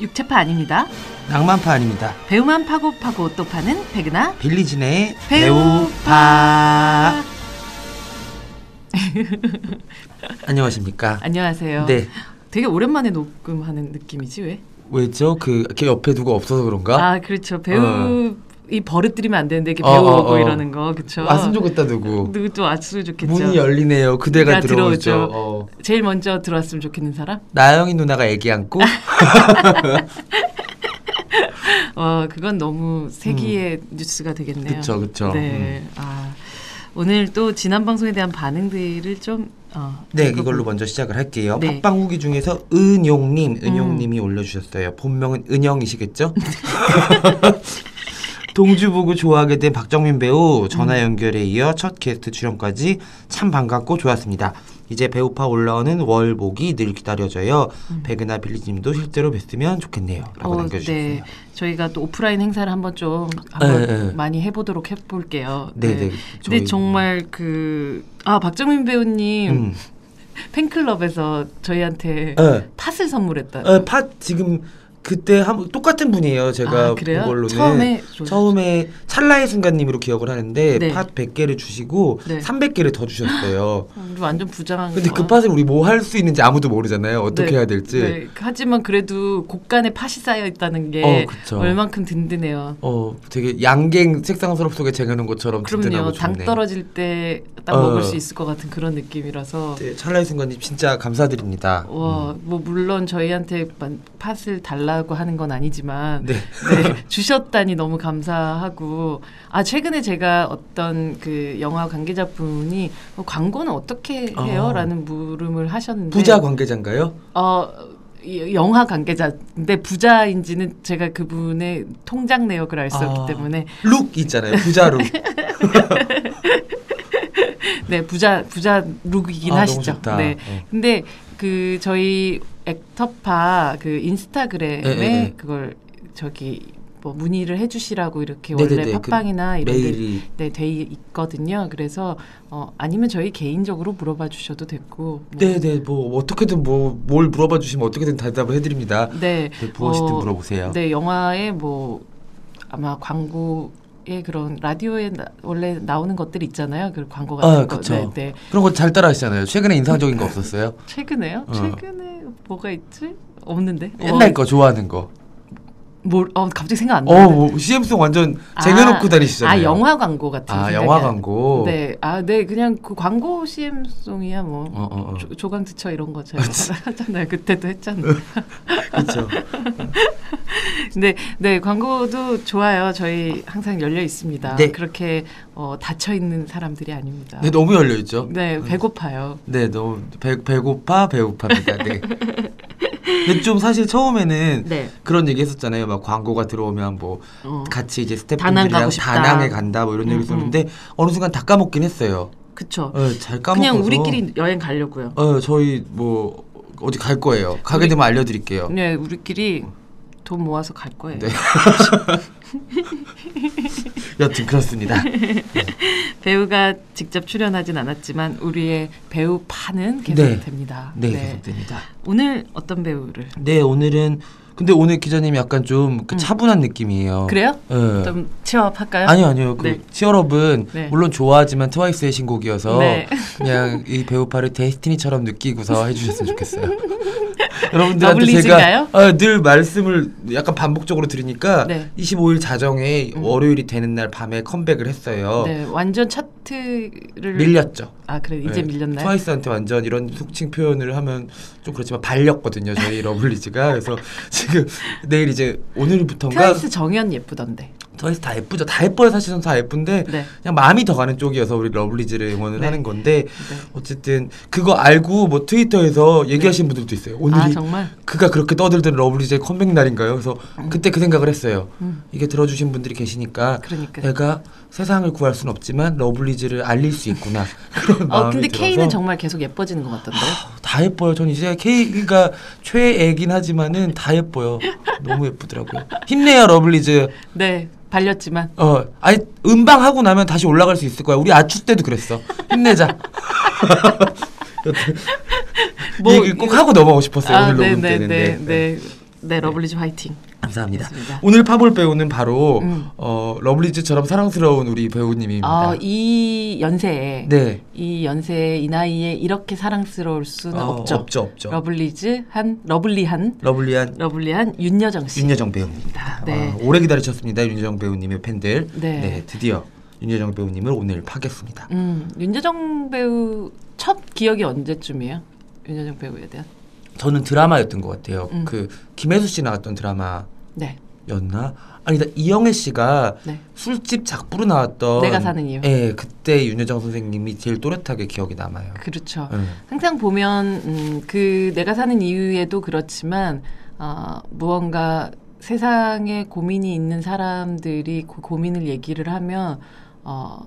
육체파 아닙니다. 낭만파 아닙니다. 배우만 파고 파고 또 파는 백은하 빌리진의 배우파. 안녕하십니까? 안녕하세요. 네. 되게 오랜만에 녹음하는 느낌이지 왜? 왜죠? 그, 걔 옆에 누가 없어서 그런가? 아 그렇죠. 배우 이 버릇 들이면 안 되는데 이렇게 어, 배우 어, 어. 이러는 거 그렇죠. 왔으면 좋겠다, 누구. 누구 또 왔으면 좋겠죠. 문이 열리네요. 그대가 들어오죠. 어. 제일 먼저 들어왔으면 좋겠는 사람? 나영이 누나가 애기 안고 어 그건 너무 세기의 뉴스가 되겠네요. 음. 그쵸, 그쵸. 음. 네. 아 오늘 또 지난 방송에 대한 반응들을 좀 어, 네, 이걸로 먼저 시작을 할게요. 네. 음. 팟빵 후기 중에서 은용님, 은용님이 올려주셨어요. 본명은 은영이시겠죠? 동주 보고 좋아하게 된 박정민 배우 음. 전화 연결에 이어 첫 게스트 출연까지 참 반갑고 좋았습니다. 이제 배우파 올라오는 월복이 늘 기다려져요. 백은하 빌리님도 실제로 뵀으면 좋겠네요. 라고 음. 어, 남겨주셨어요. 네. 저희가 또 오프라인 행사를 한번 좀 한번 네, 네. 많이 해보도록 해볼게요. 네, 네. 근데 저희- 정말 그아 박정민 배우님 음. 팬클럽에서 저희한테 네. 팥을 선물했다. 어, 팟 지금 그때 한 똑같은 분이에요. 제가 아? 본 걸로는 처음에 줘- 처음에 찰나의 순간님으로 기억을 하는데 네. 팟 100개를 주시고 네. 300개를 더 주셨어요. 어, 우리 완전 부장한. 근데 거. 그 팟을 우리 뭐 할 수 있는지 아무도 모르잖아요. 어떻게 네, 해야 될지. 네. 하지만 그래도 곳간에 팥이 쌓여 있다는 게 어. 얼만큼 든든해요. 어, 되게 양갱 색상서랍 속에 쟁여놓은 것처럼 그럼요. 당. 떨어질 때 딱 어. 먹을 수 있을 것 같은 그런 느낌이라서. 네, 찰나의 순간님 진짜 감사드립니다. 와, 뭐 물론 저희한테 만- 팥을 달라 고 하는 건 아니지만 네. 네, 주셨다니 너무 감사하고 아 최근에 제가 어떤 그 영화 관계자분이 어, 광고는 어떻게 어. 해요?라는 물음을 하셨는데 부자 관계자인가요? 어 이- 영화 관계자인데 부자인지는 제가 그분의 통장 내역을 알수 아. 없기 때문에 룩 있잖아요. 부자 룩. 네 부자 부자 룩이긴 아, 하시죠. 네. 어. 근데 그 저희 액터파 그 인스타그램에 네, 네, 네. 그걸 저기 뭐 문의를 해주시라고 이렇게 네네네. 원래 그 팟빵이나 이런 데 메일이 네, 돼 있거든요. 그래서 어 아니면 저희 개인적으로 물어봐 주셔도 됐고. 뭐. 네네 뭐 어떻게든 뭐 뭘 물어봐 주시면 어떻게든 대답을 해드립니다. 네. 네, 무엇이든 어, 물어보세요. 네, 영화에 뭐 아마 광고에 그런 라디오에 나, 원래 나오는 것들이 있잖아요. 그 광고 같은 아, 거. 네, 네. 그런 거 잘 따라 하시잖아요. 최근에 인상적인 거 없었어요? 최근에요? 어. 최근에 뭐가 있지? 없는데. 옛날 어, 거 좋아하는 거. 뭘? 어 갑자기 생각 안 나. 어, 뭐 CM송 완전 쟁여놓고 다니시잖아요. 아 영화 광고 같은. 아, 영화 안- 광고. 네, 아, 네, 그냥 그 광고 CM송이야 뭐 어, 어, 어. 조, 조강지처 이런 거 제가 하잖아요. 그때도 했잖아요. 그렇죠. 근데 네 광고도 좋아요. 저희 항상 열려 있습니다. 네. 그렇게 어, 닫혀 있는 사람들이 아닙니다. 네, 너무 열려 있죠. 네, 배고파요. 네, 너무 배, 배고파 배고파입니다. 네. 근데 좀 사실 처음에는 네. 그런 얘기 했었잖아요. 막 광고가 들어오면 뭐 어, 같이 이제 스태프분들이랑. 다낭에 간다 뭐 이런 음, 얘기 있었는데 어느 순간 다 까먹긴 했어요. 그쵸. 어, 잘 까먹어서. 그냥 우리끼리 여행 가려고요. 어, 저희 뭐 어디 갈 거예요. 가게 되면 알려드릴게요. 네, 우리끼리 돈 모아서 갈 거예요. 네. 여튼 그렇습니다. 배우가 직접 출연하진 않았지만 우리의 배우 파는 계속 네. 됩니다. 네, 계속됩니다. 오늘 어떤 배우를? 네, 오늘은 근데 오늘 기자님이 약간 좀그 음. 차분한 느낌이에요. 그래요? 예. 좀 취업할까요? 아니요, 아니요. 그 네. 치얼업은 네. 물론 좋아하지만 트와이스의 신곡이어서 네. 그냥 이 배우파를 데스티니처럼 느끼고서 해주셨으면 좋겠어요. 여러분들한테? 제가 어, 늘 말씀을 약간 반복적으로 드리니까 네. 25일 자정에 음. 월요일이 되는 날 밤에 컴백을 했어요. 네, 완전 차트를 밀렸죠. 아 그래 이제 네. 밀렸나요? 트와이스한테 완전 이런 속칭 표현을 하면 좀 그렇지만 발렸거든요. 저희 러블리즈가 그래서 지금 내일 이제 오늘부터인가 트와이스 정연 예쁘던데. 트와이스 다 예쁘죠. 다 예뻐요. 사실은 다 예쁜데 네. 그냥 마음이 더 가는 쪽이어서 우리 러블리즈를 응원을 네. 하는 건데 네. 어쨌든 그거 알고 뭐 트위터에서 얘기하시는 분들도 있어요. 오늘이 아 정말. 그가 그렇게 떠들던 러블리즈의 컴백 날인가요? 그래서 그때 그 생각을 했어요. 음. 이게 들어주신 분들이 계시니까 그러니까. 내가 세상을 구할 수는 없지만 러블리즈를 알릴 수 있구나 그런 어 근데 들어서 Kei는 정말 계속 예뻐지는 것 같던데. 다 예뻐요. 전 이제 Kei가 최애긴 하지만은 다 예뻐요. 너무 예쁘더라고요. 힘내요 러블리즈. 네 발렸지만. 어, 아니 음방 하고 나면 다시 올라갈 수 있을 거야. 우리 아추 때도 그랬어. 힘내자. 뭐이 얘기를 꼭 하고 넘어가고 싶었어요. 오늘 녹음 네, 때는. 네, 네. 네. 네, 러블리즈 화이팅. 감사합니다. 그렇습니다. 오늘 파볼 배우는 바로 음. 어, 러블리즈처럼 사랑스러운 우리 배우님입니다. 아, 이 연세에 네. 이 연세 이 나이에 이렇게 사랑스러울 수는 어, 없죠. 없죠, 없죠. 러블리즈 한 lovely한 lovely한 lovely한 윤여정 씨. 윤여정 배우입니다. 네. 아, 오래 기다리셨습니다, 윤여정 배우님의 팬들. 네. 드디어 윤여정 배우님을 오늘 파겠습니다. 음, 윤여정 배우 첫 기억이 언제쯤이에요? 윤여정 배우에 대한. 저는 드라마였던 것 같아요. 음. 그 김혜수 씨 나왔던 드라마 였나? 네. 아니다 이영애 씨가 네. 술집 작부로 나왔던 내가 사는 이유. 예, 그때 윤여정 선생님이 제일 또렷하게 기억이 남아요. 그렇죠. 예. 항상 보면 음, 그 내가 사는 이유에도 그렇지만 어, 무언가 세상에 고민이 있는 사람들이 그 고민을 얘기를 하면 어,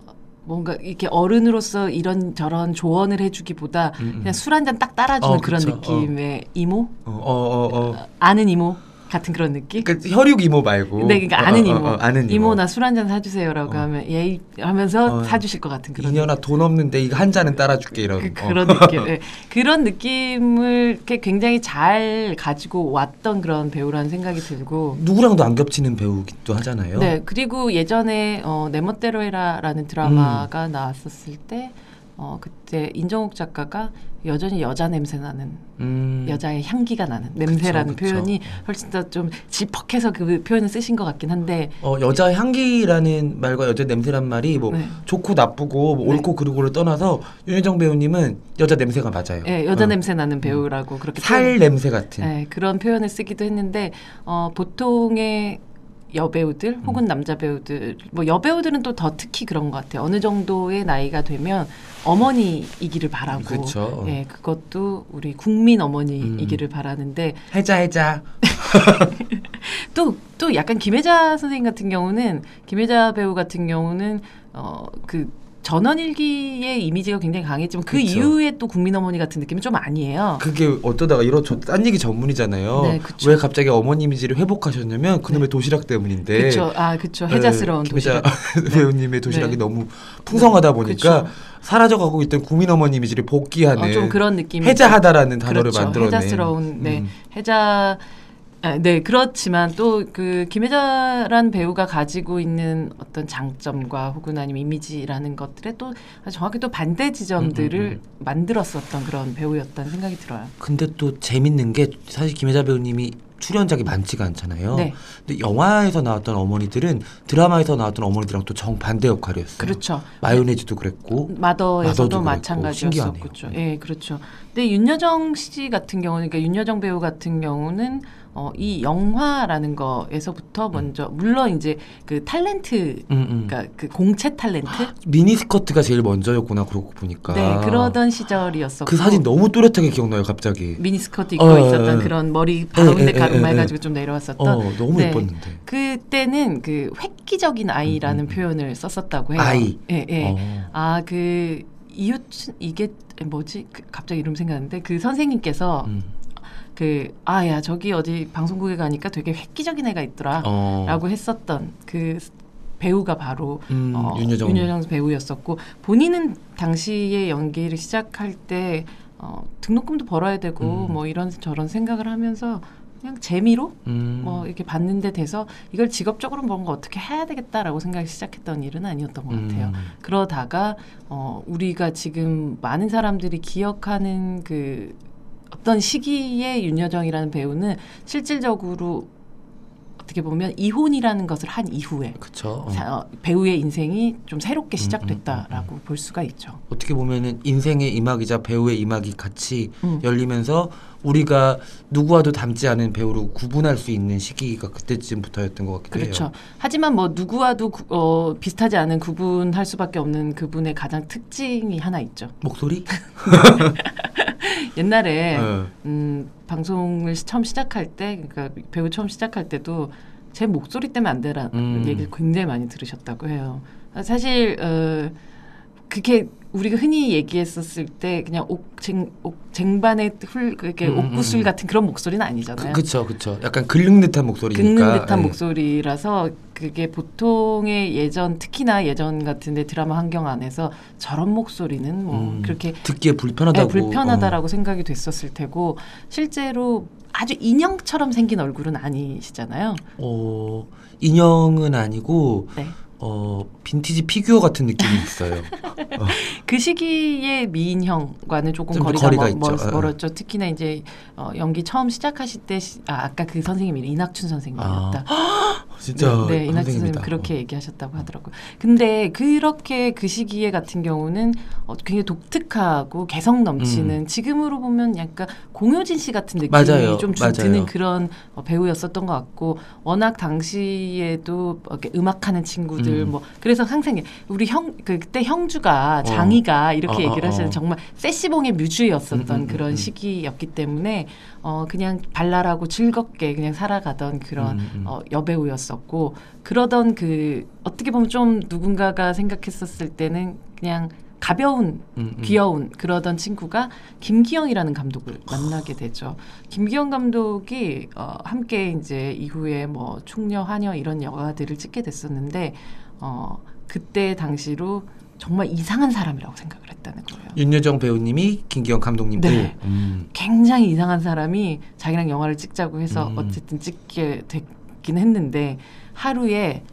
뭔가 이렇게 어른으로서 이런 저런 조언을 해주기보다 음, 음. 그냥 술 한 잔 딱 따라주는 어, 그런 그쵸. 느낌의 이모 어, 어, 어, 어. 아는 이모 같은 그런 느낌. 그러니까 혈육 이모 말고. 네, 그러니까 어, 아는 어, 이모. 어, 어, 아는 이모. 이모 나 술 한 잔 사주세요라고 어. 하면 예의 하면서 어. 사주실 것 같은 그런 이년아 돈 없는데 이거 한 잔은 따라줄게 이런. 그, 어. 그런 느낌, 예. 그런 느낌을 이렇게 굉장히 잘 가지고 왔던 그런 배우라는 생각이 들고. 누구랑도 안 겹치는 배우기도 하잖아요. 네, 그리고 예전에 어, 내 멋대로 해라라는 드라마가 나왔었을 때, 어, 그때 인정욱 작가가 여전히 여자 냄새 나는 음. 여자의 향기가 나는 냄새라는 그쵸. 표현이 훨씬 더좀 지퍽해서 그 표현을 쓰신 것 같긴 한데, 어, 여자 향기라는 말과 여자 냄새란 말이 뭐 네. 좋고 나쁘고 뭐 네. 옳고 그르고를 떠나서 윤여정 배우님은 여자 냄새가 맞아요. 예, 여자 어. 냄새 나는 배우라고 그렇게 살 표현- 냄새 같은. 네, 그런 표현을 쓰기도 했는데 어, 보통의 여배우들 음. 혹은 남자 배우들 뭐 여배우들은 또 더 특히 그런 것 같아요. 어느 정도의 나이가 되면 어머니이기를 바라고 그쵸. 예, 그것도 우리 국민 어머니이기를 음. 바라는데 해자 해자. 또 또 약간 김혜자 선생님 같은 경우는 김혜자 배우 같은 경우는 어그 전원일기의 이미지가 굉장히 강했지만 그 그쵸. 이후에 또 국민 어머니 같은 느낌은 좀 아니에요. 그게 어떠다가 이런 저, 딴 얘기 전문이잖아요. 네. 왜 갑자기 어머니 이미지를 회복하셨냐면 그놈의 도시락 때문인데. 그렇죠. 아, 그렇죠. 해자스러운 네, 도시락. 배우님의 도시락이 네. 너무 풍성하다 보니까 그쵸. 사라져가고 있던 국민 어머니 이미지를 복귀하는 어, 좀 그런 느낌이 해자하다라는 단어를 그렇죠. 만들어낸 해자스러운 네 음. 해자 아, 네 그렇지만 또 그 김혜자란 배우가 가지고 있는 어떤 장점과 혹은 아니면 이미지라는 것들에 또 정확히 또 반대 지점들을 음, 음, 만들었었던 그런 배우였다는 생각이 들어요. 근데 또 재밌는 게 사실 김혜자 배우님이 출연작이 많지가 않잖아요. 네, 근데 영화에서 나왔던 어머니들은 드라마에서 나왔던 어머니들이랑 또 정반대 역할이었어요. 그렇죠. 마요네즈도 그랬고 마더에서도 마찬가지였었죠. 예, 그렇죠. 근데 윤여정 씨 같은 경우는 그러니까 윤여정 배우 같은 경우는 어, 이 영화라는 거에서부터 먼저 물론 이제 그 탤런트 음, 음. 그러니까 그 공채 탤런트 미니 스커트가 제일 먼저였구나 그러고 보니까 네 그러던 시절이었었고 그 사진 너무 또렷하게 기억나요 갑자기 미니 스커트 입고 어, 있었던 예, 예. 그런 머리 예, 가운데 예, 가르마. 해가지고 좀 내려왔었던 어 너무 네. 예뻤는데 그때는 그 획기적인 아이라는 음, 음, 음. 표현을 썼었다고 해요. 아이. 예, 예. 어. 아그 이웃 이게 뭐지? 그 갑자기 이름 생각나는데 그 선생님께서 음. 그 아 야 저기 어디 방송국에 가니까 되게 획기적인 애가 있더라라고 어. 했었던 그 배우가 바로 음, 어, 윤여정. 윤여정 배우였었고 본인은 당시에 연기를 시작할 때 어, 등록금도 벌어야 되고 음. 뭐 이런 저런 생각을 하면서 그냥 재미로 음. 뭐 이렇게 봤는데 돼서 이걸 직업적으로 뭔가 어떻게 해야 되겠다라고 생각이 시작했던 일은 아니었던 것 같아요. 음. 그러다가 어 우리가 지금 많은 사람들이 기억하는 그 어떤 시기에 윤여정이라는 배우는 실질적으로 어떻게 보면 이혼이라는 것을 한 이후에 그쵸. 어. 배우의 인생이 좀 새롭게 음, 시작됐다라고 볼 수가 있죠. 어떻게 보면은 인생의 이막이자 배우의 이막이 같이 음. 열리면서 우리가 누구와도 닮지 않은 배우로 구분할 수 있는 시기가 그때쯤부터였던 것 같기도 그렇죠. 해요. 하지만 뭐 누구와도 구- 어, 비슷하지 않은 구분할 수밖에 없는 그분의 가장 특징이 하나 있죠. 목소리? 옛날에 어. 음, 방송을 시- 처음 시작할 때, 그러니까 배우 처음 시작할 때도 제 목소리 때문에 안 되라는 음. 얘기를 굉장히 많이 들으셨다고 해요. 아, 사실 어, 그게 우리가 흔히 얘기했었을 때 그냥 옥쟁 옥쟁반의 훌 그게 음, 음, 옥구슬 음. 같은 그런 목소리는 아니잖아요. 그, 그쵸 그쵸. 약간 긁는 듯한 목소리니까. 긁는 듯한 예. 목소리라서 그게 보통의 예전 특히나 예전 같은데 드라마 환경 안에서 저런 목소리는 뭐 음, 그렇게 듣기에 불편하다고. 네, 불편하다라고 생각이 됐었을 테고 실제로 아주 인형처럼 생긴 얼굴은 아니시잖아요. 어, 어, 인형은 아니고 네. 어 빈티지 피규어 같은 느낌이 있어요. 그 시기에 미인형과는 조금 좀 거리가, 거리가 멀. 멀, 예. 멀었죠. 특히나 이제 어, 연기 처음 시작하실 때, 시- 아, 아까 그 선생님이 이낙춘 선생님이었다. 진짜 네, 네, 이낙춘 선생님. 그렇게 얘기하셨다고 하더라고요. 근데 그렇게 그 시기에 같은 경우는 어, 굉장히 독특하고 개성 넘치는 지금으로 보면 약간 공효진 씨 같은 느낌이 음. 맞아요. 좀 주-. 드는 그런 어, 배우였었던 것 같고 워낙 당시에도 이렇게 음악하는 친구들 음. 뭐 그래서 항상 우리 형 그, 그때 형주가 장이가 이렇게 어, 어, 얘기를 하시는 어. 정말 세시봉의 뮤즈였었던 음, 음, 그런 음. 시기였기 때문에 어 그냥 발랄하고 즐겁게 그냥 살아가던 그런 음, 음. 어, 여배우였었고 그러던 그 어떻게 보면 좀 누군가가 생각했었을 때는 그냥 가벼운 음, 음. 귀여운 그러던 친구가 김기영이라는 감독을 만나게 되죠. 김기영 감독이 어, 함께 이제 이후에 뭐 충녀, 하녀 이런 영화들을 찍게 됐었는데 어, 그때 당시로 정말 이상한 사람이라고 생각을 했다는 거예요. 윤여정 배우님이 김기영 감독님들. 네. 음. 굉장히 이상한 사람이 자기랑 영화를 찍자고 해서 음. 어쨌든 찍게 됐긴 했는데 하루에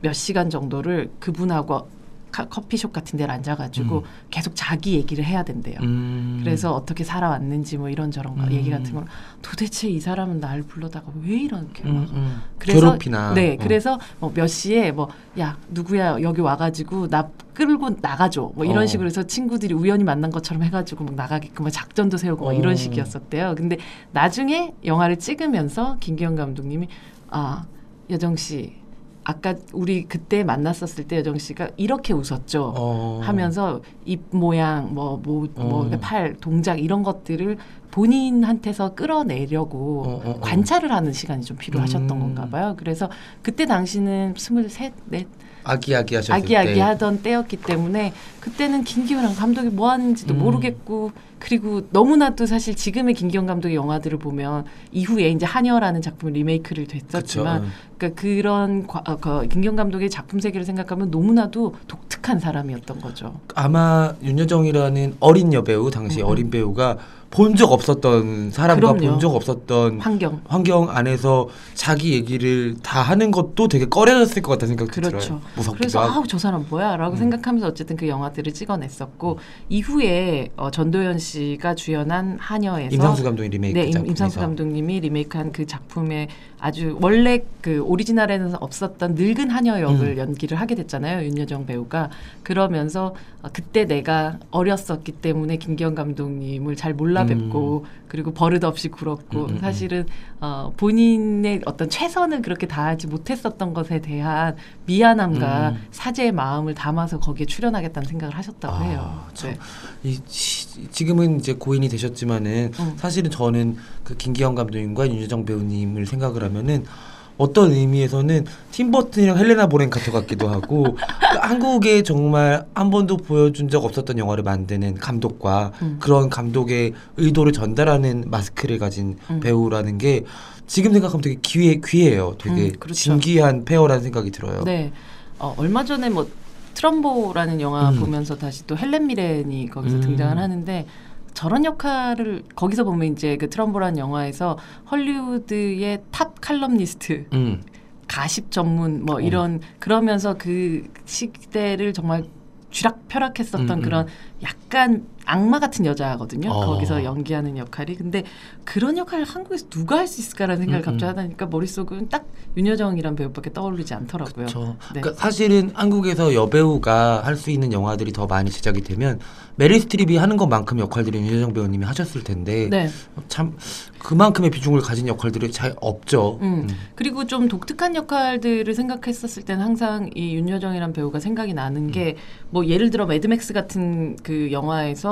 몇 시간 정도를 그분하고 카- 커피숍 같은 데를 앉아가지고 음. 계속 자기 얘기를 해야 된대요. 음. 그래서 어떻게 살아왔는지 뭐 이런저런 거 음. 얘기 같은 걸 도대체 이 사람은 날 불러다가 왜 이렇게 음, 막 음. 그래서- 괴롭히나. 네, 어. 그래서 뭐 몇 시에 뭐 야 누구야 여기 와가지고 나 끌고 나가줘 뭐 이런 어. 식으로 해서 친구들이 우연히 만난 것처럼 해가지고 막 나가게끔 막 작전도 세우고 막 어. 이런 식이었었대요. 근데 나중에 영화를 찍으면서 김기영 감독님이 아 여정 씨 아까 우리 그때 만났었을 때 여정 씨가 이렇게 웃었죠. 어. 하면서 입 모양 뭐뭐뭐팔 어. 동작 이런 것들을 본인한테서 끌어내려고 어, 어, 어. 관찰을 하는 시간이 좀 필요하셨던 음. 건가 봐요. 그래서 그때 당시는 스물셋, 넷 아기아기 하셨을 아기아기 때. 하던 때였기 때문에 그때는 김기현 감독이 뭐 하는지도 음. 모르겠고 그리고 너무나도 사실 지금의 김기현 감독의 영화들을 보면 이후에 이제 한여라는 작품을 리메이크를 됐었지만 그쵸. 그러니까 그런 과, 어, 그 김기현 감독의 작품 세계를 생각하면 너무나도 독특한 사람이었던 거죠. 아마 윤여정이라는 어린 여배우 당시 음, 음. 어린 배우가 본 적 없었던 사람과. 본 적 없었던 환경 환경 안에서 자기 얘기를 다 하는 것도 되게 꺼려졌을 것 같다는 생각도 그렇죠. 들어요. 무섭기도 그래서. 아우 저 사람 뭐야라고 음. 생각하면서 어쨌든 그 영화들을 찍어냈었고 이후에 어, 전도연 씨가 주연한 한여에서 임상수 감독이 리메이크 네, 임, 작품에서. 임상수 감독님이 리메이크한 그 작품에 아주 원래 그 오리지널에는 없었던 늙은 하녀 역을 음. 연기를 하게 됐잖아요. 윤여정 배우가 그러면서 어, 그때 내가 어렸었기 때문에 김기현 감독님을 잘 몰라 뵙고 그리고 버릇 없이 굴었고 음, 음, 음. 사실은 어, 본인의 어떤 최선을 그렇게 다하지 못했었던 것에 대한 미안함과 음. 사죄의 마음을 담아서 거기에 출연하겠다는 생각을 하셨다고 아, 해요. 참. 네. 이, 시- 지금은 이제 고인이 되셨지만은 음. 사실은 저는 그 김기현 감독님과 윤여정 배우님을 생각을 하면은 어떤 의미에서는 팀버튼이랑 헬레나 보렌 카터 같기도 하고 그 한국에 정말 한 번도 보여준 적 없었던 영화를 만드는 감독과 음. 그런 감독의 의도를 전달하는 마스크를 가진 음. 배우라는 게 지금 생각하면 되게 귀해, 귀해요. 되게 음, 그렇죠. 진귀한 pair라는 생각이 들어요. 네. 어, 얼마 전에 뭐 트럼보라는 영화 음. 보면서 다시 또 헬렌 미렌이 거기서 음. 등장을 하는데 저런 역할을 거기서 보면 이제 그 트럼보라는 영화에서 헐리우드의 top 칼럼니스트 음. 가십 전문 뭐 어. 이런 그러면서 그 시대를 정말 쥐락펴락했었던 음, 음. 그런 약간 악마 같은 여자거든요. 어. 거기서 연기하는 역할이. 근데 그런 역할을 한국에서 누가 할 수 있을까라는 생각을 음, 음. 갑자기 하다니까 머릿속은 딱 윤여정이란 배우밖에 떠오르지 않더라고요. 네. 그러니까 사실은 한국에서 여배우가 할 수 있는 영화들이 더 많이 제작이 되면 메릴 스트립이 하는 것만큼 역할들을 윤여정 배우님이 하셨을 텐데 네. 참 그만큼의 비중을 가진 역할들이 잘 없죠. 음. 그리고 좀 독특한 역할들을 생각했었을 때는 항상 이 윤여정이란 배우가 생각이 나는 게뭐 예를 들어 Mad Max 같은 그 영화에서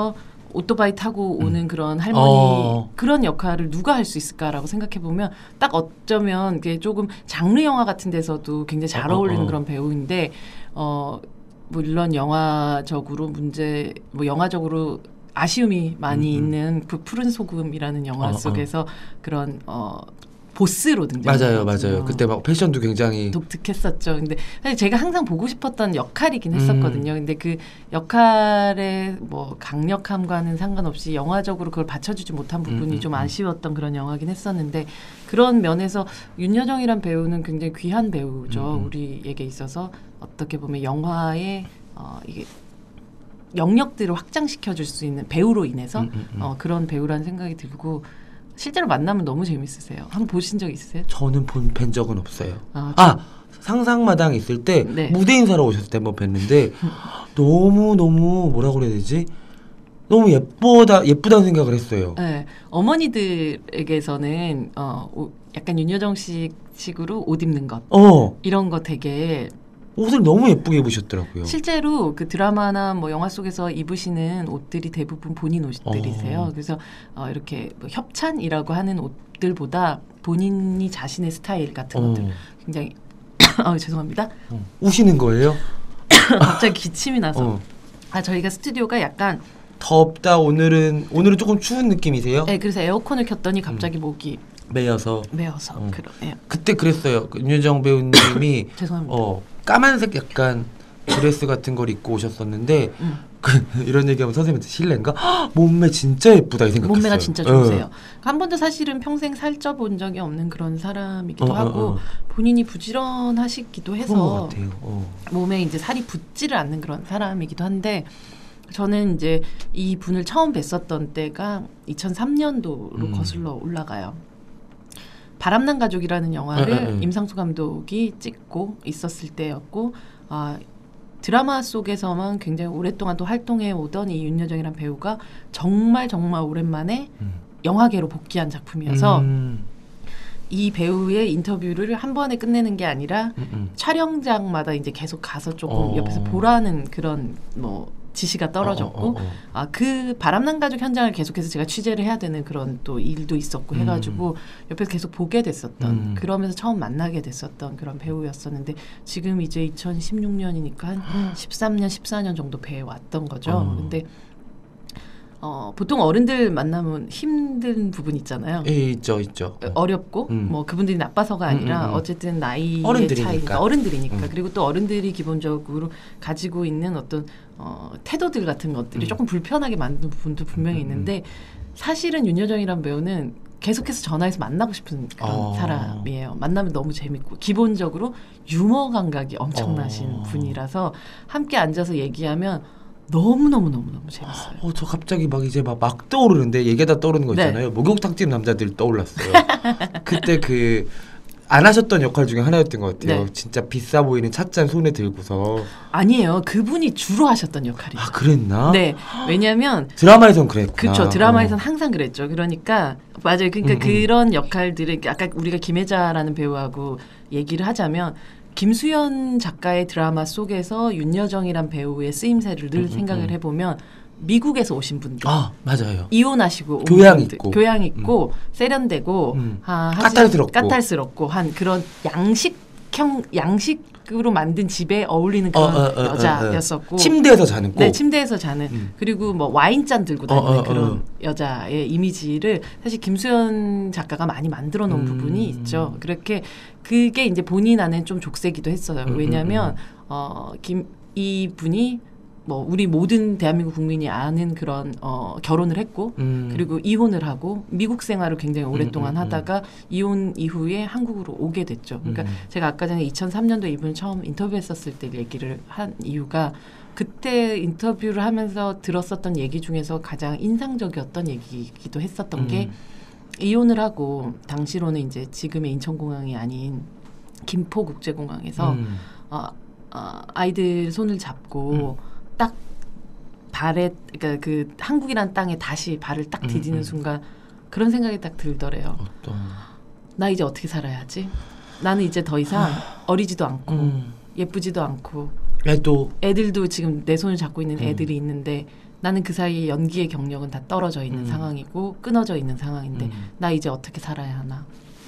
오토바이 타고 오는 그런 할머니 어. 그런 역할을 누가 할 수 있을까라고 생각해 보면 딱 어쩌면 그게 조금 장르 영화 같은 데서도 굉장히 잘 어, 어, 어울리는 어. 그런 배우인데 어 물론 영화적으로 문제 뭐 영화적으로 아쉬움이 많이 음, 음. 있는 그 푸른 소금이라는 영화 어, 어. 속에서 그런 어 보스로 등장. 맞아요, 맞아요. 그때 막 패션도 굉장히 독특했었죠. 근데 사실 제가 항상 보고 싶었던 역할이긴 음. 했었거든요. 근데 그 역할의 뭐 강력함과는 상관없이 영화적으로 그걸 받쳐주지 못한 부분이 음, 음, 좀 음. 아쉬웠던 그런 영화긴 했었는데 그런 면에서 윤여정이란 배우는 굉장히 귀한 배우죠. 음, 음. 우리에게 있어서 어떻게 보면 영화의 어, 이게 영역들을 확장시켜 줄 수 있는 배우로 인해서 음, 음, 음. 어, 그런 배우라는 생각이 들고 실제로 만나면 너무 재밌으세요. 한번 보신 적 있으세요? 저는 본 뵌 적은 없어요. 아, 아 상상마당 있을 때 네. 무대 인사로 오셨을 때 한번 뵀는데 너무 너무 뭐라 그래야 되지? 너무 예쁘다 예쁘다는 생각을 했어요. 네, 어머니들에게서는 어, 오- 약간 윤여정 씨 식으로 옷 입는 것 어 이런 거 되게 옷을 너무 예쁘게 입으셨더라고요. 실제로 그 드라마나 뭐 영화 속에서 입으시는 옷들이 대부분 본인 옷들이세요. 어. 그래서 어, 이렇게 뭐 협찬이라고 하는 옷들보다 본인이 자신의 스타일 같은 어, 것들 굉장히 어, 죄송합니다. 어. 우시는 거예요? 갑자기 기침이 나서 어. 아 저희가 스튜디오가 약간 덥다 오늘은 오늘은 조금 추운 느낌이세요? 네, 그래서 에어컨을 켰더니 갑자기 목이 매여서 메어서 음. 그러네요. 그때 그랬어요. 그 윤여정 배우님이 죄송합니다. 어 까만색 약간 드레스 같은 걸 입고 오셨었는데 음. 그, 이런 얘기하면 선생님한테 실례인가? 헉, 몸매 진짜 예쁘다 이 생각했어요. 몸매가 진짜 어. 좋으세요. 한 번도 사실은 평생 살쪄본 적이 없는 그런 사람이기도 어, 어, 하고 어. 본인이 부지런하시기도 해서. 어. 몸에 이제 살이 붙지를 않는 그런 사람이기도 한데 저는 이제 이 분을 처음 뵀었던 때가 2003년도로 음. 거슬러 올라가요. 바람난 가족이라는 영화를 에, 에, 에. 임상수 감독이 찍고 있었을 때였고 아, 드라마 속에서만 굉장히 오랫동안 또 활동해 오던 이 윤여정이라는 배우가 정말 정말 오랜만에 음. 영화계로 복귀한 작품이어서 음, 이 배우의 인터뷰를 한 번에 끝내는 게 아니라 음, 음. 촬영장마다 이제 계속 가서 조금 어. 옆에서 보라는 그런 뭐 지시가 떨어졌고 어, 어, 어, 어. 아그 바람난 가족 현장을 계속해서 제가 취재를 해야 되는 그런 또 일도 있었고 음. 해가지고 옆에서 계속 보게 됐었던 음. 그러면서 처음 만나게 됐었던 그런 배우였었는데 지금 이제 2016년이니까 한 13년 14년 정도 배에 왔던 거죠. 어. 근데 어, 보통 어른들 만나면 힘든 부분 있잖아요. 예, 있죠, 있죠. 어. 어렵고 음. 뭐 그분들이 나빠서가 아니라 음, 음, 음. 어쨌든 나이의 어른들이니까. 차이니까 어른들이니까 음. 그리고 또 어른들이 기본적으로 가지고 있는 어떤 어, 태도들 같은 것들이 음. 조금 불편하게 만든 부분도 분명히 음, 음, 있는데 사실은 윤여정이란 배우는 계속해서 전화해서 만나고 싶은 그런 어. 사람이에요. 만나면 너무 재밌고 기본적으로 유머 감각이 엄청나신 어. 분이라서 함께 앉아서 얘기하면 너무 너무 너무 너무 재밌어요. 어, 저 갑자기 막 이제 막, 막 떠오르는데 얘기하다 떠오르는 거 네. 있잖아요. 목욕탕 뛰는 남자들 떠올랐어요. 그때 그 안 하셨던 역할 중에 하나였던 것 같아요. 네. 진짜 비싸 보이는 찻잔 손에 들고서 아니에요. 그분이 주로 하셨던 역할이에요. 아 그랬나? 네, 왜냐하면 드라마에선 그랬구나. 그렇죠. 드라마에선 어. 항상 그랬죠. 그러니까 맞아요. 그러니까 음, 음. 그런 역할들을 아까 우리가 김혜자라는 배우하고 얘기를 하자면 김수현 작가의 드라마 속에서 윤여정이란 배우의 쓰임새를 늘 음, 음, 생각을 음. 해보면 미국에서 오신 분들 아 맞아요. 이혼하시고 온 교양 분들, 있고. 교양 있고 세련되고 음. 아, 까탈스럽고. 까탈스럽고 한 그런 양식형 양식으로 만든 집에 어울리는 어, 그런 어, 어, 어, 어. 여자였었고 침대에서 자는 꼭. 네, 침대에서 자는 음. 그리고 뭐 와인잔 들고 다니는 어, 어, 어. 그런 여자의 이미지를 사실 김수현 작가가 많이 만들어 놓은 음. 부분이 있죠. 그렇게 그게 이제 본인 안에 좀 족쇄기도 했어요. 음, 왜냐하면 음, 어, 김 이분이 뭐 우리 모든 대한민국 국민이 아는 그런 어, 결혼을 했고 음. 그리고 이혼을 하고 미국 생활을 굉장히 오랫동안 음, 음, 음. 하다가 이혼 이후에 한국으로 오게 됐죠. 그러니까 음. 제가 아까 전에 2003년도 이분을 처음 인터뷰했었을 때 얘기를 한 이유가 그때 인터뷰를 하면서 들었었던 얘기 중에서 가장 인상적이었던 얘기기도 했었던 게 음. 이혼을 하고 당시로는 이제 지금의 인천공항이 아닌 김포국제공항에서 음. 어, 어, 아이들 손을 잡고 음. 딱 발에 그러니까 그 한국이란 땅에 다시 발을 딱 음, 디디는 음. 순간 그런 생각이 딱 들더래요. 어떤 나 이제 어떻게 살아야지? 나는 이제 더 이상 어리지도 않고 음. 예쁘지도 않고 또 애들도 지금 내 손을 잡고 있는 음. 애들이 있는데 나는 그 사이에 연기의 경력은 다 떨어져 있는 음. 상황이고 끊어져 있는 상황인데 음. 나 이제 어떻게 살아야 하나?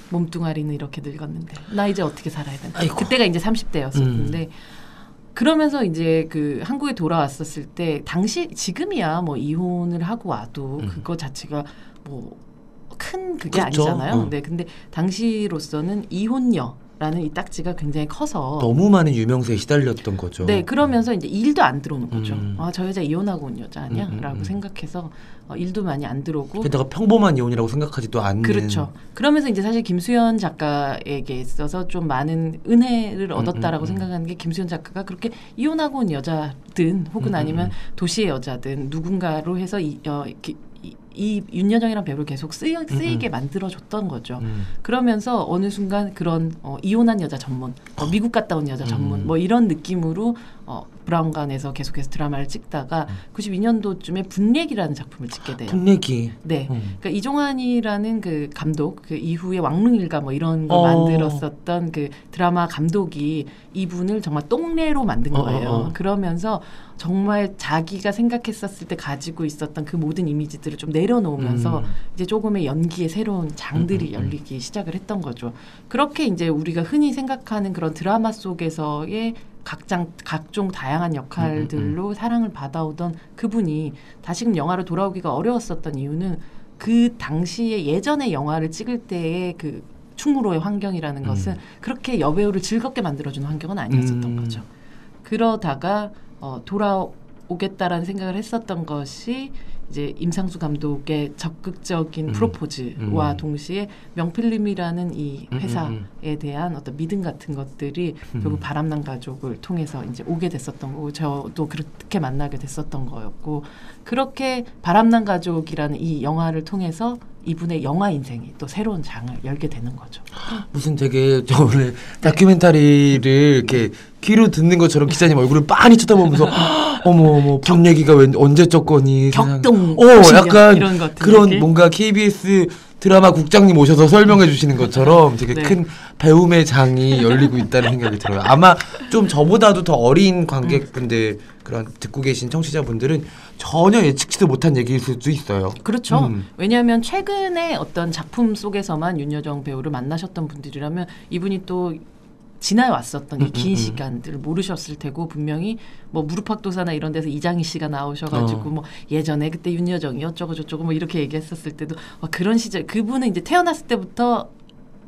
몸뚱아리는 이렇게 늙었는데 나 이제 어떻게 살아야 되나? 아이고. 그때가 이제 30대였었는데 음. 그러면서 이제 그 한국에 돌아왔었을 때 당시 지금이야 뭐 이혼을 하고 와도 음. 그거 자체가 뭐큰 그게 그렇죠. 아니잖아요. 어. 네, 근데 당시로서는 이혼녀 라는 이 딱지가 굉장히 커서 너무 많은 유명세에 시달렸던 거죠. 네, 그러면서 이제 일도 안 들어오는 거죠. 음. 아, 저 여자 이혼하고 온 여자 아니야? 음, 음, 라고 음. 생각해서 어, 일도 많이 안 들어오고. 게다가 평범한 이혼이라고 생각하지도 않는. 그렇죠. 그러면서 이제 사실 김수현 작가에게 있어서 좀 많은 은혜를 음, 얻었다라고. 생각하는 게 김수현 작가가 그렇게 이혼하고 온 여자든 혹은 아니면 음. 도시의 여자든 누군가로 해서 이, 어, 이렇게 이, 이 윤여정이라는 배우를 계속 쓰이, 쓰이 게 만들어줬던 거죠. 음. 그러면서 어느 순간 그런 어, 이혼한 여자 전문, 어, 미국 갔다 온 여자 전문, 음. 뭐 이런 느낌으로 어, 브라운관에서 계속해서 드라마를 찍다가 음. 92년도쯤에 분례기라는 작품을 찍게 돼요. 풋내기. 네. 음. 그러니까 이종환이라는 그 감독, 그 이후에 왕릉일가 뭐 이런 걸 어. 만들었었던 그 드라마 감독이 이분을 정말 똥내로 만든 어, 어, 거예요. 어. 그러면서 정말 자기가 생각했었을 때 가지고 있었던 그 모든 이미지들을 좀 내 려놓으면서 음. 이제 조금의 연기의 새로운 장들이 음, 음, 음. 열리기 시작을 했던 거죠. 그렇게 이제 우리가 흔히 생각하는 그런 드라마 속에서의 각장 각종 다양한 역할들로 사랑을 받아오던 그분이 다시금 영화로 돌아오기가 어려웠었던 이유는 그 당시에 예전에 영화를 찍을 때의 그 충무로의 환경이라는 음. 것은 그렇게 여배우를 즐겁게 만들어주는 환경은 아니었었던 음. 거죠. 그러다가 어, 돌아오겠다라는 생각을 했었던 것이 이제 임상수 감독의 적극적인 음. 프로포즈와 음. 동시에 명필름이라는 이 음, 회사에 음, 대한 어떤 믿음 같은 것들이 음. 결국 바람난 가족을 통해서 이제 오게 됐었던 거고 저도 그렇게 만나게 됐었던 거였고 그렇게 바람난 가족이라는 이 영화를 통해서 이분의 영화 인생이 또 새로운 장을 열게 되는 거죠. 무슨 되게 저 오늘 다큐멘터리를 이렇게 귀로 듣는 것처럼 기자님 얼굴을 빤히 쳐다보면서 어머 어머 분 얘기가 웬 언제 쪘거니 세상에. 격동 어 약간 이런 그런 이렇게. 뭔가 KBS 드라마 국장님 오셔서 설명해 주시는 것처럼 되게 네. 큰 배움의 장이 열리고 있다는 생각이 들어요. 아마 좀 저보다도 더 어린 관객분들 그런 듣고 계신 청취자분들은 전혀 예측치도 못한 얘기일 수도 있어요. 그렇죠. 음. 왜냐하면 최근에 어떤 작품 속에서만 윤여정 배우를 만나셨던 분들이라면 이분이 또 지나왔었던 음, 이긴 음, 음. 시간들을 모르셨을 테고 분명히 뭐 무릎팍도사나 이런 데서 이장희 씨가 나오셔가지고 어. 뭐 예전에 그때 윤여정이 어쩌고 저쩌고 뭐 이렇게 얘기했었을 때도 와, 그런 시절 그분은 이제 태어났을 때부터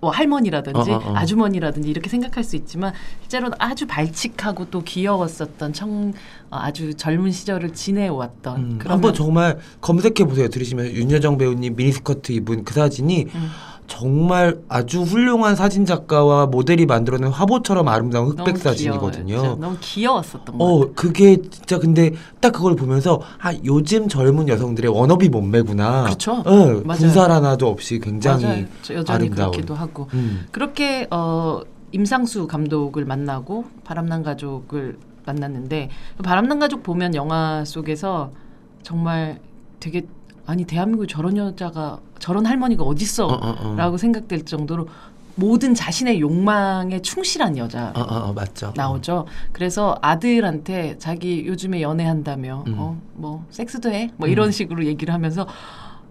뭐 할머니라든지 어, 어, 어. 아주머니라든지 이렇게 생각할 수 있지만 실제로는 아주 발칙하고 또 귀여웠었던 청 어, 아주 젊은 시절을 지내왔던 음, 그런 한번 정말 검색해 보세요. 들으시면 윤여정 배우님 미니스커트 입은 그 사진이 음. 정말 아주 훌륭한 사진 작가와 모델이 만들어낸 화보처럼 아름다운 흑백 사진이거든요. 너무 귀여웠었던 것 어, 같아요. 그게 진짜 근데 딱 그걸 보면서 아 요즘 젊은 여성들의 워너비 몸매구나. 그렇죠. 어, 맞아요. 군살 하나도 없이 굉장히 아름다운. 그렇기도 하고 음. 그렇게 어 임상수 감독을 만나고 바람난 가족을 만났는데 바람난 가족 보면 영화 속에서 정말 되게 아니 대한민국 저런 여자가 저런 할머니가 어, 어딨어 어, 어. 라고 생각될 정도로 모든 자신의 욕망에 충실한 여자 어, 어, 어, 맞죠. 나오죠. 그래서 아들한테 자기 요즘에 연애한다며, 음. 어, 뭐 섹스도 해, 뭐 음. 이런 식으로 얘기를 하면서,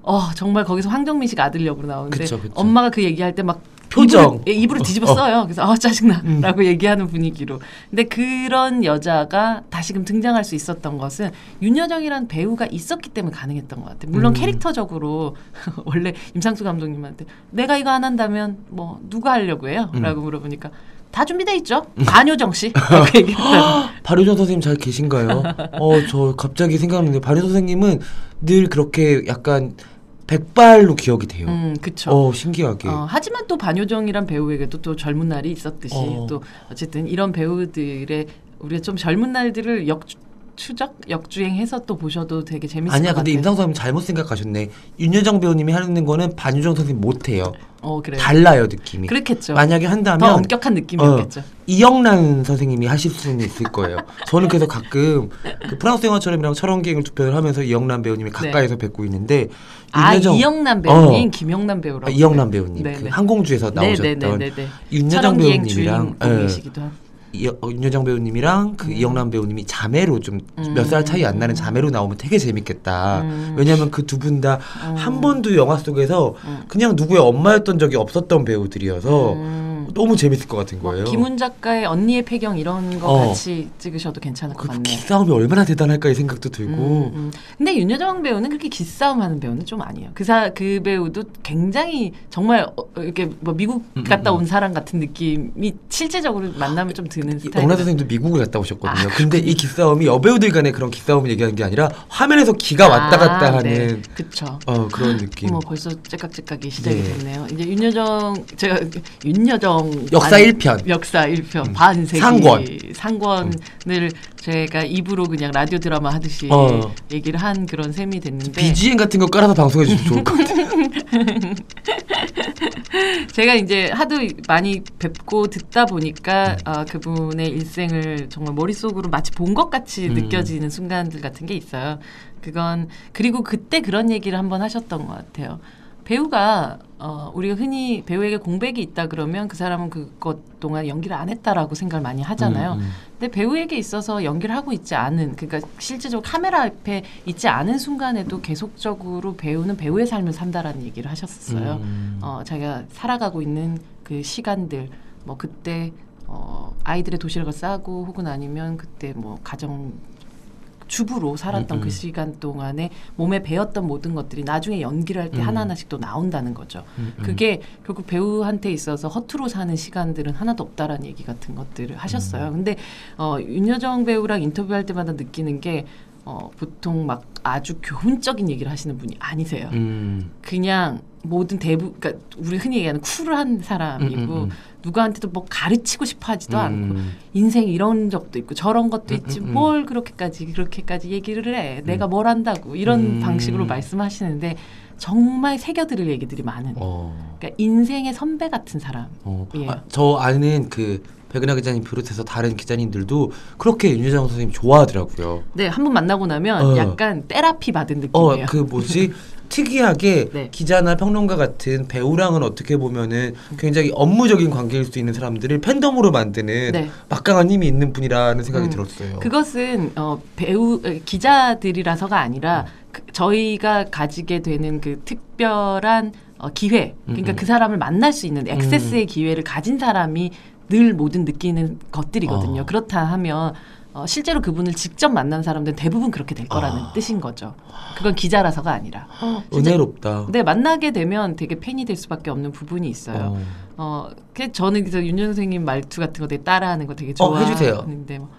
어 정말 거기서 황정민 씨가 아들 역으로 나오는데 그쵸, 그쵸. 엄마가 그 얘기할 때 막 표정. 입을, 예, 입으로 뒤집어 어. 써요. 그래서 아 짜증나라고 음. 얘기하는 분위기로. 근데 그런 여자가 다시금 등장할 수 있었던 것은 윤여정이라는 배우가 있었기 때문에 가능했던 것 같아요. 물론 음. 캐릭터적으로 원래 임상수 감독님한테 내가 이거 안 한다면 뭐 누가 하려고 해요?라고 음. 물어보니까 다 준비돼 있죠. 안효정 씨. 발효정 선생님 잘 계신가요? 어, 저 갑자기 생각났는데 발효정 선생님은 늘 그렇게 약간 백발로 기억이 돼요. 음, 그쵸. 어, 신기하게. 어, 하지만 또 반효정이란 배우에게도 또 젊은 날이 있었듯이 어. 또 어쨌든 이런 배우들의 우리가 좀 젊은 날들을 역 추적 역주행해서 또 보셔도 되게 재밌을 아니야, 것 근데 같아요. 임상수 선생님 잘못 생각하셨네. 윤여정 배우님이 하는 거는 반유정 선생님 못 해요. 어 그래. 달라요, 느낌이. 그렇겠죠. 만약에 더 한다면 엄격한 느낌이었겠죠. 이영란 선생님이 하실 수는 있을 거예요. 저는 그래서 가끔 그 프랑스 영화처럼이랑 철원기행을 두 편을 하면서 이영란 배우님이 가까이서 뵙고 있는데 네. 아 윤여정- 이영란 배우님, 어. 김영란 배우라고. 아, 이영란 배우님 네네. 그 항공주에서 나오셨던 네네네네. 윤여정 철원기행 배우님이랑 예, 주인공이시기도 하고. 이- 어, 윤여정 배우님이랑 그 음. 이영란 배우님이 자매로 좀 몇살 차이 안 나는 자매로 나오면 되게 재밌겠다. 음. 왜냐하면 그 두 분 다한 음. 번도 영화 속에서 음. 그냥 누구의 엄마였던 적이 없었던 배우들이어서 음. 너무 재밌을 것 같은 뭐 거예요. 김훈 작가의 언니의 폐경 이런 거 어. 같이 찍으셔도 괜찮을 것 그 같네요. 기싸움이 얼마나 대단할까 이 생각도 들고 음, 음. 근데 윤여정 배우는 그렇게 기싸움 하는 배우는 좀 아니에요. 그, 사, 그 배우도 굉장히 정말 어, 이렇게 뭐 미국 음, 갔다 음, 온 사람 같은 느낌이 실제적으로 만나면 좀 드는 이 스타일. 영라 선생님도 미국을 갔다 오셨거든요. 아, 근데 이 기싸움이 여배우들 간의 그런 기싸움을 얘기하는 게 아니라 화면에서 기가 왔다 갔다 하는 네. 그쵸. 어, 그런 느낌. 뭐 벌써 째깍째깍이 시작이 네. 됐네요. 이제 윤여정 제가 윤여정 역사 반- 1편. 역사 1편 음. 반세기 상권. 상권을 제가 입으로 그냥 라디오 드라마 하듯이 어. 얘기를 한 그런 셈이 됐는데 BGM 같은 거 깔아서 방송해 주시면 좋을 것 같아요. 제가 이제 하도 많이 뵙고 듣다 음. 보니까 아, 그분의 일생을 정말 머릿속으로 마치 본 것 같이 음. 느껴지는 순간들 같은 게 있어요. 그건 그리고 그때 그런 얘기를 한번 하셨던 것 같아요. 배우가 어, 우리가 흔히 배우에게 공백이 있다 그러면 그 사람은 그것 동안 연기를 안 했다라고 생각을 많이 하잖아요. 음, 음. 근데 배우에게 있어서 연기를 하고 있지 않은 그러니까 실제적으로 카메라 앞에 있지 않은 순간에도 계속적으로 배우는 배우의 삶을 산다라는 얘기를 하셨어요. 음. 어, 자기가 살아가고 있는 그 시간들 뭐 그때 어, 아이들의 도시락을 싸고 혹은 아니면 그때 뭐 가정 주부로 살았던 음, 음. 그 시간 동안에 몸에 배웠던 모든 것들이 나중에 연기를 할때 음. 하나하나씩 또 나온다는 거죠. 음, 음. 그게 결국 배우한테 있어서 허투루 사는 시간들은 하나도 없다라는 얘기 같은 것들을 하셨어요. 음. 근데 어, 윤여정 배우랑 인터뷰할 때마다 느끼는 게 어, 보통 막 아주 교훈적인 얘기를 하시는 분이 아니세요. 음. 그냥 모든 대부, 그러니까 우리 흔히 얘기하는 쿨한 사람이고 음, 음, 음. 누구한테도 뭐 가르치고 싶어하지도 않고 음. 인생 이런 적도 있고 저런 것도 음, 있지. 뭘 그렇게까지 그렇게까지 얘기를 해 내가 뭘 한다고 이런 음. 방식으로 말씀하시는데 정말 새겨들을 얘기들이 많은 어. 그러니까 인생의 선배 같은 사람 어. 예. 아, 저 아는 그 백은하 기자님 비롯해서 다른 기자님들도 그렇게 윤여정 선생님 좋아하더라고요. 네 한 번 만나고 나면 어. 약간 테라피 받은 어, 느낌이에요 그 뭐지? 특이하게 네. 기자나 평론가 같은 배우랑은 어떻게 보면은 굉장히 업무적인 관계일 수 있는 사람들을 팬덤으로 만드는 네. 막강한 힘이 있는 분이라는 생각이 음. 들었어요. 그것은 어, 배우 에, 기자들이라서가 아니라 그, 저희가 가지게 되는 그 특별한 어, 기회, 그러니까 음, 음. 그 사람을 만날 수 있는 액세스의 기회를 가진 사람이 늘 모든 느끼는 것들이거든요. 어. 그렇다 하면 어, 실제로 그분을 직접 만난 사람들은 대부분 그렇게 될 거라는 아. 뜻인 거죠. 그건 기자라서가 아니라. 진짜- 은혜롭다. 네, 만나게 되면 되게 팬이 될 수밖에 없는 부분이 있어요. 어. 어, 그 저는 그래서 윤 선생님 말투 같은 거 되게 따라하는 거 되게 어, 좋아하는데. 뭐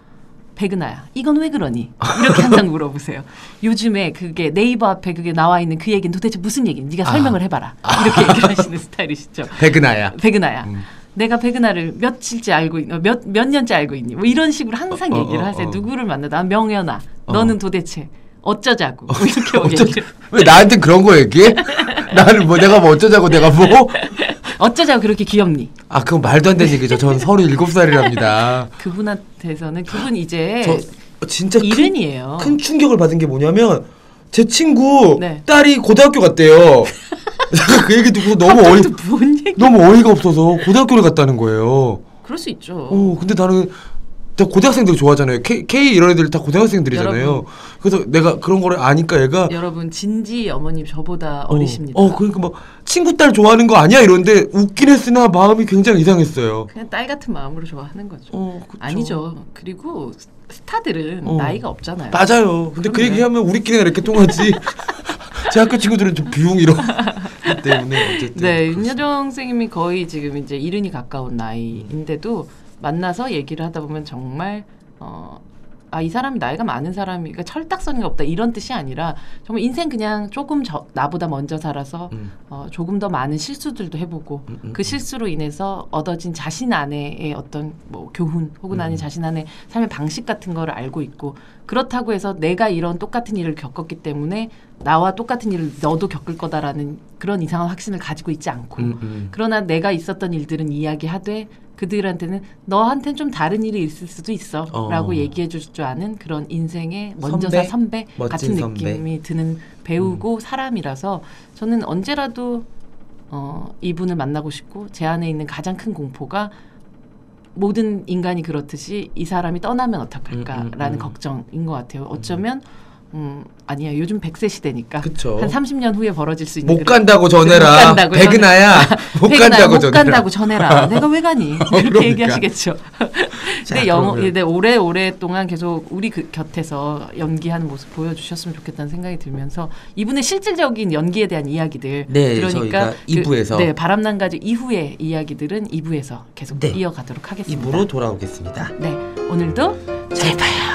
백은하야, 이건 왜 그러니? 이렇게 항상 물어보세요. 요즘에 그게 네이버 앞에 그게 나와 있는 그 얘기는 도대체 무슨 얘기니? 네가 아. 설명을 해봐라. 이렇게 얘기를 하시는 스타일이시죠. 백은하야. 백은하야. 음. 내가 백은하를 며칠째 알고 있, 몇, 몇 년째 알고 있니? 뭐 이런 식으로 항상 어, 어, 얘기를 어, 하세요. 어. 누구를 만나다 명연아, 어. 너는 도대체 어쩌자고 뭐 이렇게 어쩌, 왜 나한테 그런 거 얘기해? 나는 뭐 내가 뭐 어쩌자고 내가 뭐? 어쩌자고 그렇게 귀엽니? 아 그건 말도 안 되는 얘기죠. 전 서른일곱 살이랍니다. 그분한테서는 그분 이제 저 진짜 큰, 이른이에요. 큰 충격을 받은 게 뭐냐면 제 친구 네. 딸이 고등학교 갔대요. 제가 그 얘기 듣고 너무 어이 뭔 얘기? 너무 어이가 없어서 고등학교를 갔다는 거예요. 그럴 수 있죠. 어 근데 나는 다 고등학생들 좋아하잖아요. K, K 이런 애들 다 고등학생들이잖아요. 여러분. 그래서 내가 그런 거를 아니까 얘가 여러분 진지 어머님 저보다 어, 어리십니다. 어 그러니까 막 친구 딸 좋아하는 거 아니야 이런데 웃긴 했으나 마음이 굉장히 이상했어요. 그냥 딸 같은 마음으로 좋아하는 거죠. 어. 아니죠. 그리고 스타들은 어. 나이가 없잖아요. 맞아요. 근데 그 그럼요. 얘기하면 우리끼리나 이렇게 통하지. 제 학교 친구들은 좀 비용. 기 때문에 어쨌든. 네. 윤여정 선생님이 거의 지금 이제 이른이 가까운 나이인데도 만나서 얘기를 하다 보면 정말 어. 아, 이 사람이 나이가 많은 사람이, 그러니까 철딱서니가 없다, 이런 뜻이 아니라, 정말 인생 그냥 조금 저, 나보다 먼저 살아서, 음. 어, 조금 더 많은 실수들도 해보고, 음, 음, 그 실수로 인해서 얻어진 자신 안에의 어떤 뭐 교훈, 혹은 아니 음. 자신 안의 삶의 방식 같은 거를 알고 있고, 그렇다고 해서 내가 이런 똑같은 일을 겪었기 때문에 나와 똑같은 일을 너도 겪을 거다라는 그런 이상한 확신을 가지고 있지 않고, 음, 음. 그러나 내가 있었던 일들은 이야기하되 그들한테는 너한테는 좀 다른 일이 있을 수도 있어 어. 라고 얘기해 줄 줄 아는 그런 인생의 먼저사 선배? 선배, 같은 선배. 음. 느낌이 드는 배우고 사람이라서 저는 언제라도 어, 이분을 만나고 싶고 제 안에 있는 가장 큰 공포가 모든 인간이 그렇듯이 이 사람이 떠나면 어떡할까라는 음, 음, 음. 걱정인 것 같아요. 어쩌면 음, 아니야. 요즘 100세 시대니까. 그쵸. 한 30년 후에 벌어질 수 있는 못 간다고 전해라. 못 간다고 백은하야. 못 간다고 못 전해라. 간다고 전해라. 내가 왜 가니? 이렇게 그러니까. 얘기하시겠죠. 자, 근데 영어, 근데 오래 오랫동안 계속 우리 그 곁에서 연기하는 모습 보여주셨으면 좋겠다는 생각이 들면서 이분의 실질적인 연기에 대한 이야기들 네, 그러니까 저희가 그- 이부에서. 네 바람난 가지 이후의 이야기들은 2부에서 계속 네. 이어가도록 하겠습니다. 입으로 돌아오겠습니다. 네 오늘도 잘 봐요.